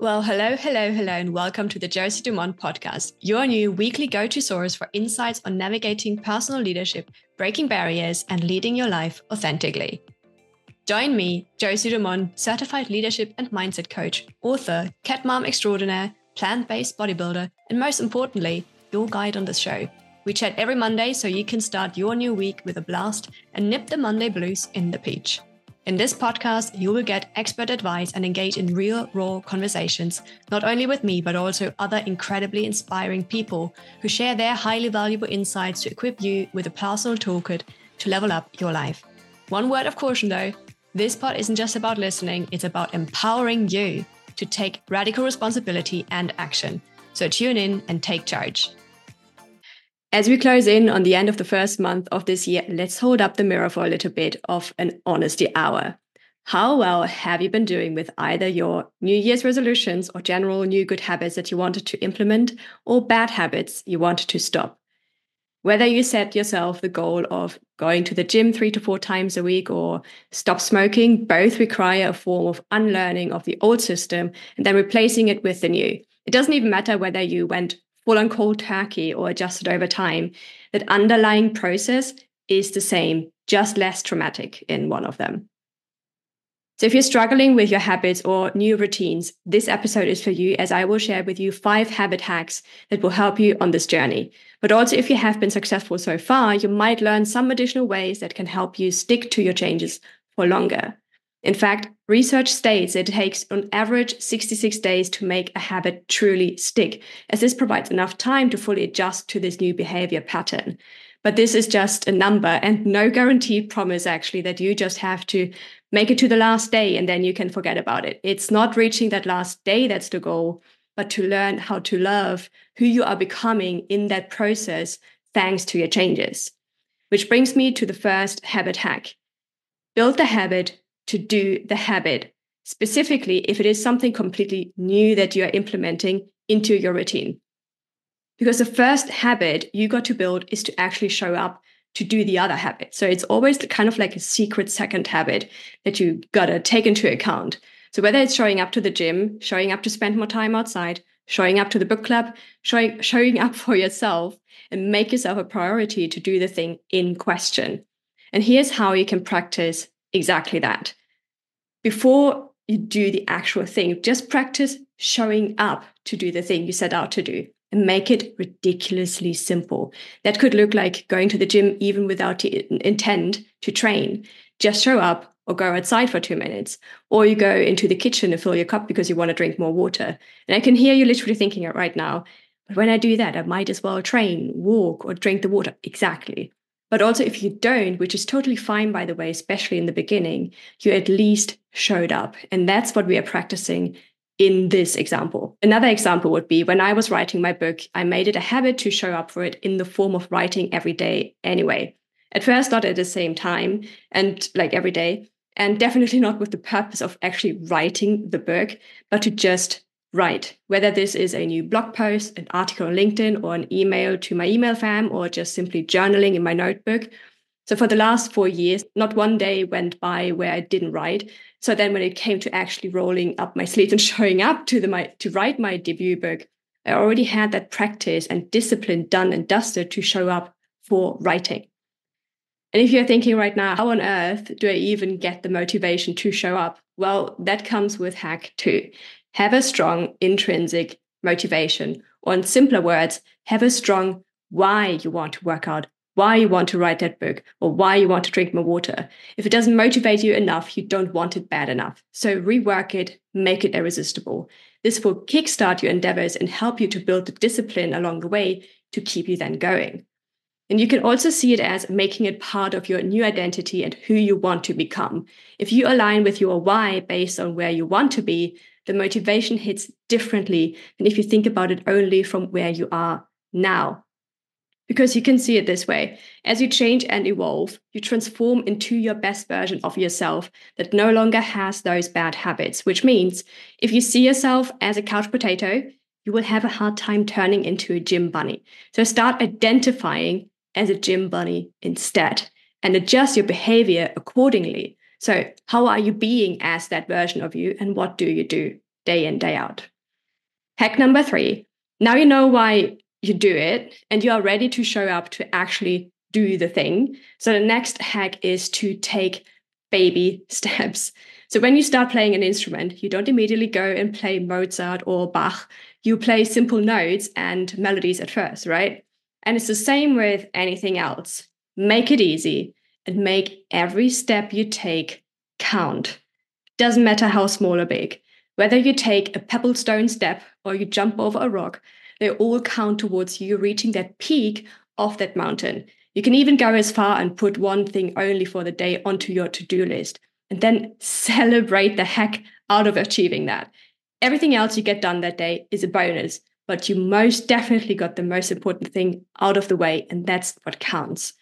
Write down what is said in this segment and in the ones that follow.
Well, hello, hello, hello, and welcome to the Josi Dumont podcast, your new weekly go to source for insights on navigating personal leadership, breaking barriers, and leading your life authentically. Join me, Josi Dumont, certified leadership and mindset coach, author, cat mom extraordinaire, plant based bodybuilder, and most importantly, your guide on the show. We chat every Monday so you can start your new week with a blast and nip the Monday blues in the peach. In this podcast, you will get expert advice and engage in real, raw conversations, not only with me, but also other incredibly inspiring people who share their highly valuable insights to equip you with a personal toolkit to level up your life. One word of caution though this part isn't just about listening, it's about empowering you to take radical responsibility and action. So tune in and take charge. As we close in on the end of the first month of this year, let's hold up the mirror for a little bit of an honesty hour. How well have you been doing with either your New Year's resolutions or general new good habits that you wanted to implement or bad habits you wanted to stop? Whether you set yourself the goal of going to the gym three to four times a week or stop smoking, both require a form of unlearning of the old system and then replacing it with the new. It doesn't even matter whether you went full on cold turkey or adjusted over time, that underlying process is the same, just less traumatic in one of them. So, if you're struggling with your habits or new routines, this episode is for you as I will share with you five habit hacks that will help you on this journey. But also, if you have been successful so far, you might learn some additional ways that can help you stick to your changes for longer. In fact, research states it takes on average 66 days to make a habit truly stick, as this provides enough time to fully adjust to this new behavior pattern. But this is just a number and no guaranteed promise, actually, that you just have to make it to the last day and then you can forget about it. It's not reaching that last day that's the goal, but to learn how to love who you are becoming in that process thanks to your changes. Which brings me to the first habit hack build the habit to do the habit, specifically if it is something completely new that you are implementing into your routine. Because the first habit you got to build is to actually show up to do the other habit. So it's always kind of like a secret second habit that you gotta take into account. So whether it's showing up to the gym, showing up to spend more time outside, showing up to the book club, showing, showing up for yourself, and make yourself a priority to do the thing in question. And here's how you can practice exactly that. Before you do the actual thing, just practice showing up to do the thing you set out to do and make it ridiculously simple. That could look like going to the gym even without the intent to train. Just show up or go outside for two minutes, or you go into the kitchen to fill your cup because you want to drink more water. And I can hear you literally thinking it right now. But when I do that, I might as well train, walk, or drink the water. Exactly. But also, if you don't, which is totally fine, by the way, especially in the beginning, you at least showed up. And that's what we are practicing in this example. Another example would be when I was writing my book, I made it a habit to show up for it in the form of writing every day anyway. At first, not at the same time and like every day, and definitely not with the purpose of actually writing the book, but to just Right. Whether this is a new blog post, an article on LinkedIn, or an email to my email fam, or just simply journaling in my notebook. So for the last four years, not one day went by where I didn't write. So then when it came to actually rolling up my sleeves and showing up to the my to write my debut book, I already had that practice and discipline done and dusted to show up for writing. And if you're thinking right now, how on earth do I even get the motivation to show up? Well, that comes with hack two have a strong intrinsic motivation, or in simpler words, have a strong why you want to work out, why you want to write that book, or why you want to drink more water. If it doesn't motivate you enough, you don't want it bad enough. So rework it, make it irresistible. This will kickstart your endeavors and help you to build the discipline along the way to keep you then going. And you can also see it as making it part of your new identity and who you want to become. If you align with your why based on where you want to be, the motivation hits differently than if you think about it only from where you are now. Because you can see it this way as you change and evolve, you transform into your best version of yourself that no longer has those bad habits, which means if you see yourself as a couch potato, you will have a hard time turning into a gym bunny. So start identifying as a gym bunny instead and adjust your behavior accordingly so, how are you being as that version of you, and what do you do day in, day out. Hack number three now you know why you do it and you are ready to show up to actually do the thing. So the next hack is to take baby steps. So when you start playing an instrument, you don't immediately go and play Mozart or Bach. You play simple notes and melodies at first, right? And it's the same with anything else. Make it easy and make every step you take count. Doesn't matter how small or big. Whether you take a pebble stone step or you jump over a rock, they all count towards you reaching that peak of that mountain. You can even go as far and put one thing only for the day onto your to do list and then celebrate the heck out of achieving that. Everything else you get done that day is a bonus, but you most definitely got the most important thing out of the way, and that's what counts.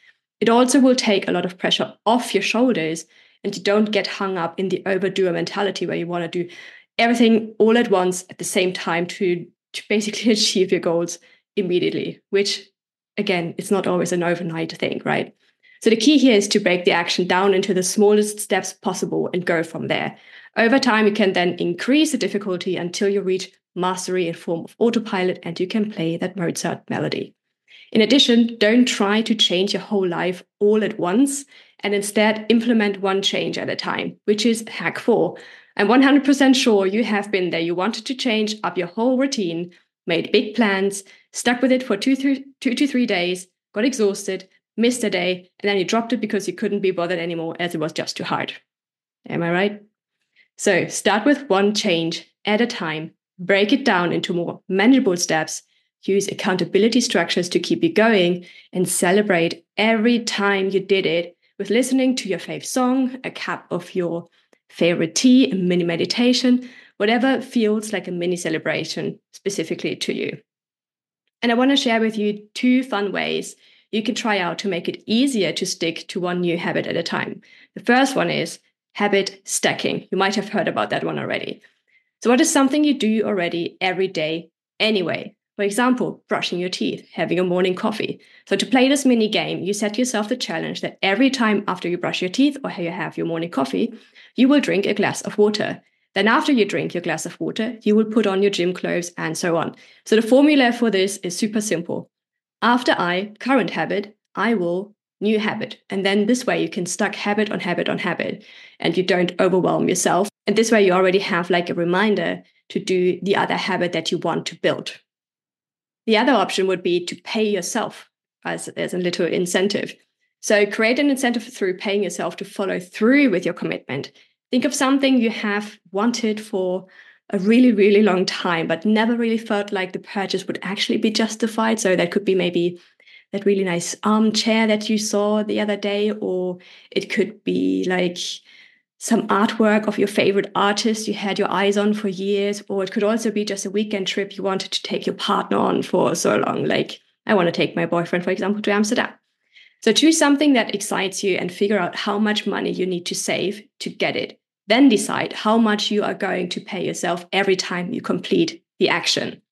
It also will take a lot of pressure off your shoulders, and you don't get hung up in the overdoer mentality where you want to do everything all at once at the same time to, to basically achieve your goals immediately, which again, it's not always an overnight thing, right? So the key here is to break the action down into the smallest steps possible and go from there. Over time, you can then increase the difficulty until you reach mastery in form of autopilot and you can play that Mozart melody. In addition, don't try to change your whole life all at once and instead implement one change at a time, which is hack four. I'm 100% sure you have been there. You wanted to change up your whole routine, made big plans, stuck with it for two, three, two to three days, got exhausted, missed a day, and then you dropped it because you couldn't be bothered anymore as it was just too hard. Am I right? So start with one change at a time, break it down into more manageable steps, use accountability structures to keep you going, and celebrate every time you did it with listening to your fave song, a cup of your favorite tea, a mini meditation, whatever feels like a mini celebration specifically to you. And I want to share with you two fun ways you can try out to make it easier to stick to one new habit at a time. The first one is habit stacking. You might have heard about that one already. So, what is something you do already every day anyway? For example, brushing your teeth, having a morning coffee. So, to play this mini game, you set yourself the challenge that every time after you brush your teeth or you have your morning coffee, you will drink a glass of water. Then, after you drink your glass of water, you will put on your gym clothes and so on. So, the formula for this is super simple after I, current habit, I will, new habit. And then this way you can stack habit on habit on habit and you don't overwhelm yourself. And this way you already have like a reminder to do the other habit that you want to build. The other option would be to pay yourself as, as a little incentive. So create an incentive through paying yourself to follow through with your commitment. Think of something you have wanted for a really, really long time, but never really felt like the purchase would actually be justified. So that could be maybe that really nice armchair that you saw the other day, or it could be like some artwork of your favorite artist you had your eyes on for years, or it could also be just a weekend trip you wanted to take your partner on for so long. Like, I want to take my boyfriend, for example, to Amsterdam. So choose something that excites you and figure out how much money you need to save to get it. Then decide how much you are going to pay yourself every time you complete the action.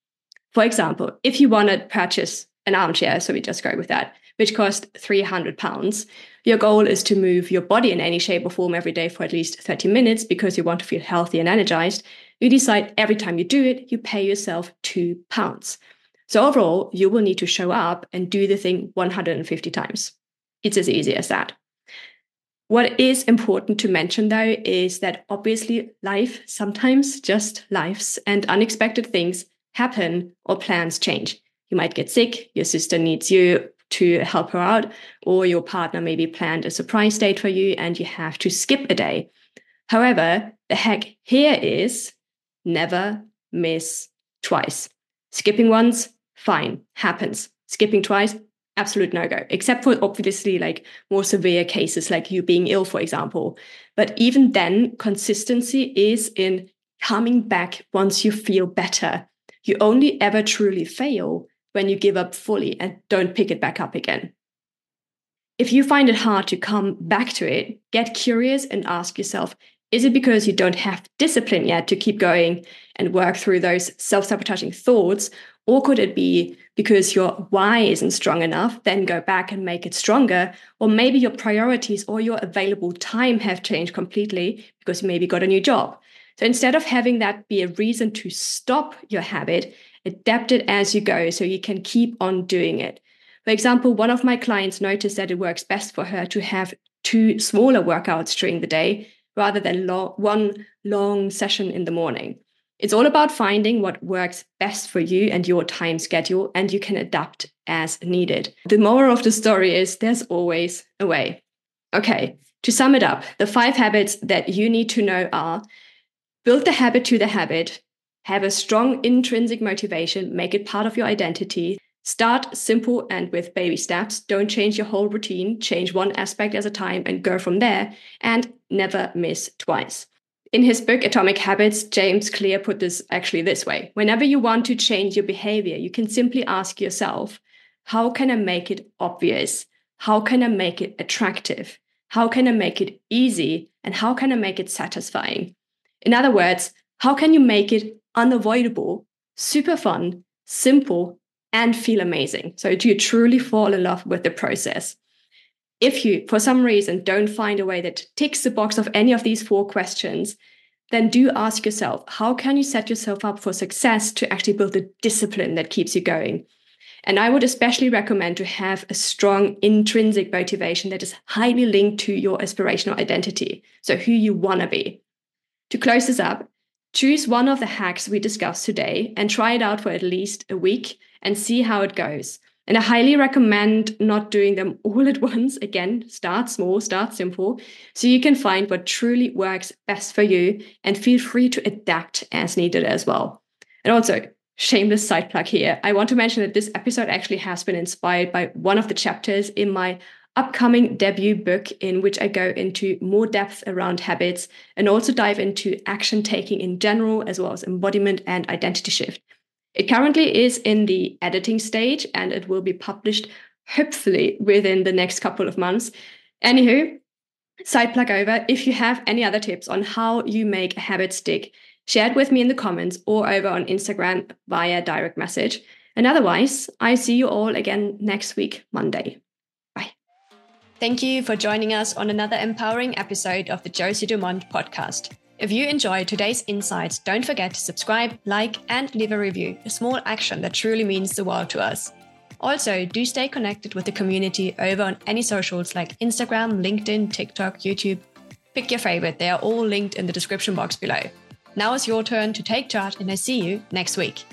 For example, if you want to purchase an armchair, so we just go with that, which cost 300 pounds, your goal is to move your body in any shape or form every day for at least 30 minutes because you want to feel healthy and energized. You decide every time you do it, you pay yourself two pounds. So overall, you will need to show up and do the thing 150 times. It's as easy as that. What is important to mention though is that obviously life sometimes just lives and unexpected things happen or plans change. You might get sick, your sister needs you to help her out, or your partner maybe planned a surprise date for you and you have to skip a day. However, the hack here is never miss twice. Skipping once, fine, happens. Skipping twice, absolute no go, except for obviously like more severe cases like you being ill, for example. But even then, consistency is in coming back once you feel better. You only ever truly fail when you give up fully and don't pick it back up again. If you find it hard to come back to it, get curious and ask yourself is it because you don't have discipline yet to keep going and work through those self sabotaging thoughts? Or could it be because your why isn't strong enough, then go back and make it stronger? Or maybe your priorities or your available time have changed completely because you maybe got a new job. So instead of having that be a reason to stop your habit, adapt it as you go so you can keep on doing it. For example, one of my clients noticed that it works best for her to have two smaller workouts during the day rather than lo- one long session in the morning. It's all about finding what works best for you and your time schedule, and you can adapt as needed. The moral of the story is there's always a way. Okay, to sum it up, the five habits that you need to know are build the habit to the habit, have a strong intrinsic motivation, make it part of your identity. Start simple and with baby steps. Don't change your whole routine, change one aspect at a time and go from there. And never miss twice. In his book, Atomic Habits, James Clear put this actually this way Whenever you want to change your behavior, you can simply ask yourself, How can I make it obvious? How can I make it attractive? How can I make it easy? And how can I make it satisfying? In other words, how can you make it unavoidable, super fun, simple, and feel amazing? So, do you truly fall in love with the process? If you, for some reason, don't find a way that ticks the box of any of these four questions, then do ask yourself how can you set yourself up for success to actually build the discipline that keeps you going? And I would especially recommend to have a strong intrinsic motivation that is highly linked to your aspirational identity, so who you want to be. To close this up, choose one of the hacks we discussed today and try it out for at least a week and see how it goes. And I highly recommend not doing them all at once. Again, start small, start simple, so you can find what truly works best for you and feel free to adapt as needed as well. And also, shameless side plug here. I want to mention that this episode actually has been inspired by one of the chapters in my upcoming debut book, in which I go into more depth around habits and also dive into action taking in general, as well as embodiment and identity shift. It currently is in the editing stage and it will be published hopefully within the next couple of months. Anywho, side plug over. If you have any other tips on how you make a habit stick, share it with me in the comments or over on Instagram via direct message. And otherwise, I see you all again next week, Monday. Thank you for joining us on another empowering episode of the Josi Dumont podcast. If you enjoyed today's insights, don't forget to subscribe, like, and leave a review, a small action that truly means the world to us. Also, do stay connected with the community over on any socials like Instagram, LinkedIn, TikTok, YouTube. Pick your favorite, they are all linked in the description box below. Now it's your turn to take charge, and I see you next week.